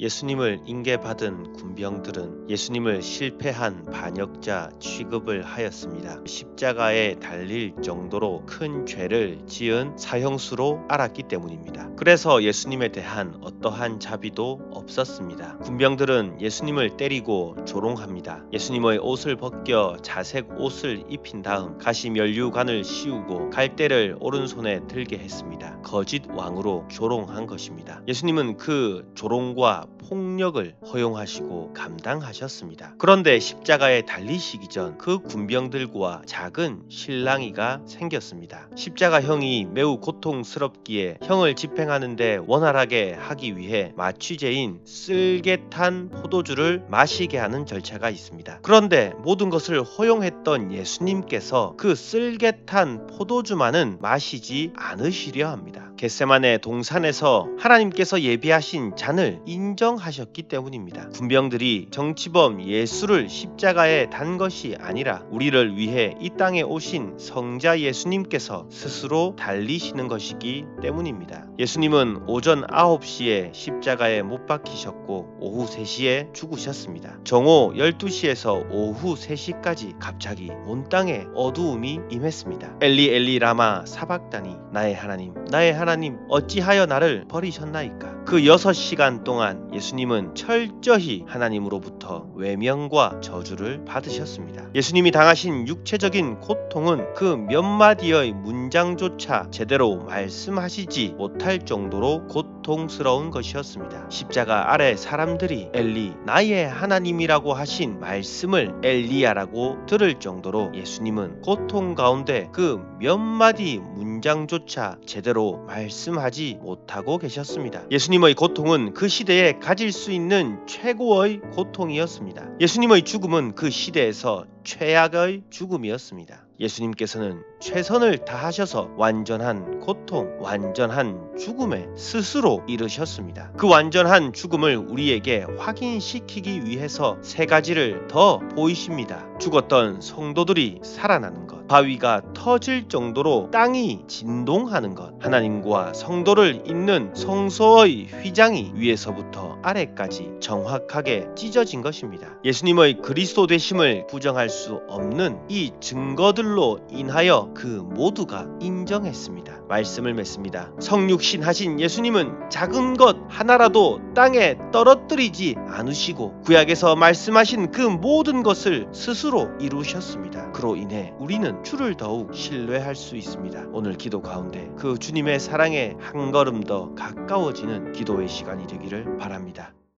예수님을 인계받은 군병들은 예수님을 실패한 반역자 취급을 하였습니다. 십자가에 달릴 정도로 큰 죄를 지은 사형수로 알았기 때문입니다. 그래서 예수님에 대한 어떠한 자비도 없었습니다. 군병들은 예수님을 때리고 조롱합니다. 예수님의 옷을 벗겨 자색 옷을 입힌 다음 가시 면류관을 씌우고 갈대를 오른손에 들게 했습니다. 거짓 왕으로 조롱한 것입니다. 예수님은 그 조롱과 폭력을 허용하시고 감당하셨습니다. 그런데 십자가에 달리시기 전 그 군병들과 작은 실랑이가 생겼습니다. 십자가 형이 매우 고통스럽기에 형을 집행하는데 원활하게 하기 위해 마취제인 쓸개탄 포도주를 마시게 하는 절차가 있습니다. 그런데 모든 것을 허용했던 예수님께서 그 쓸개탄 포도주만은 마시지 않으시려 합니다. 겟세만의 동산에서 하나님께서 예비하신 잔을 인정 하셨기 때문입니다. 군병들이 정치범 예수를 십자가에 단 것이 아니라 우리를 위해 이 땅에 오신 성자 예수님께서 스스로 달리시는 것이기 때문입니다. 예수님은 오전 9시에 십자가에 못 박히셨고 오후 3시에 죽으셨습니다. 정오 12시에서 오후 3시까지 갑자기 온 땅에 어두움이 임했습니다. 엘리 엘리 라마 사박다니 나의 하나님 나의 하나님 어찌하여 나를 버리셨나이까 그 6시간 동안 예수님은 철저히 하나님으로부터 외면과 저주를 받으셨습니다. 예수님이 당하신 육체적인 고통은 그 몇 마디의 문장조차 제대로 말씀하시지 못할 정도로 고통스러운 것이었습니다. 십자가 아래 사람들이 엘리 나의 하나님이라고 하신 말씀을 엘리야라고 들을 정도로 예수님은 고통 가운데 그 몇 마디 문장 조차 제대로 말씀하지 못하고 계셨습니다. 예수님의 고통은 그 시대에 가질 수 있는 최고의 고통이었습니다. 예수님의 죽음은 그 시대에서 최악의 죽음이었습니다. 예수님께서는 최선을 다하셔서 완전한 고통, 완전한 죽음에 스스로 이르셨습니다. 그 완전한 죽음을 우리에게 확인시키기 위해서 세 가지를 더 보이십니다. 죽었던 성도들이 살아나는 것, 바위가 터질 정도로 땅이 진동하는 것, 하나님과 성도를 잇는 성소의 휘장이 위에서부터 아래까지 정확하게 찢어진 것입니다. 예수님의 그리스도 되심을 부정할 수 없는 이 증거들 로 인하여 그 모두가 인정했습니다. 말씀을 맺습니다. 성육신 하신 예수님은 작은 것 하나라도 땅에 떨어뜨리지 않으시고 구약에서 말씀하신 그 모든 것을 스스로 이루셨습니다. 그로 인해 우리는 주를 더욱 신뢰할 수 있습니다. 오늘 기도 가운데 그 주님의 사랑에 한 걸음 더 가까워지는 기도의 시간이 되기를 바랍니다.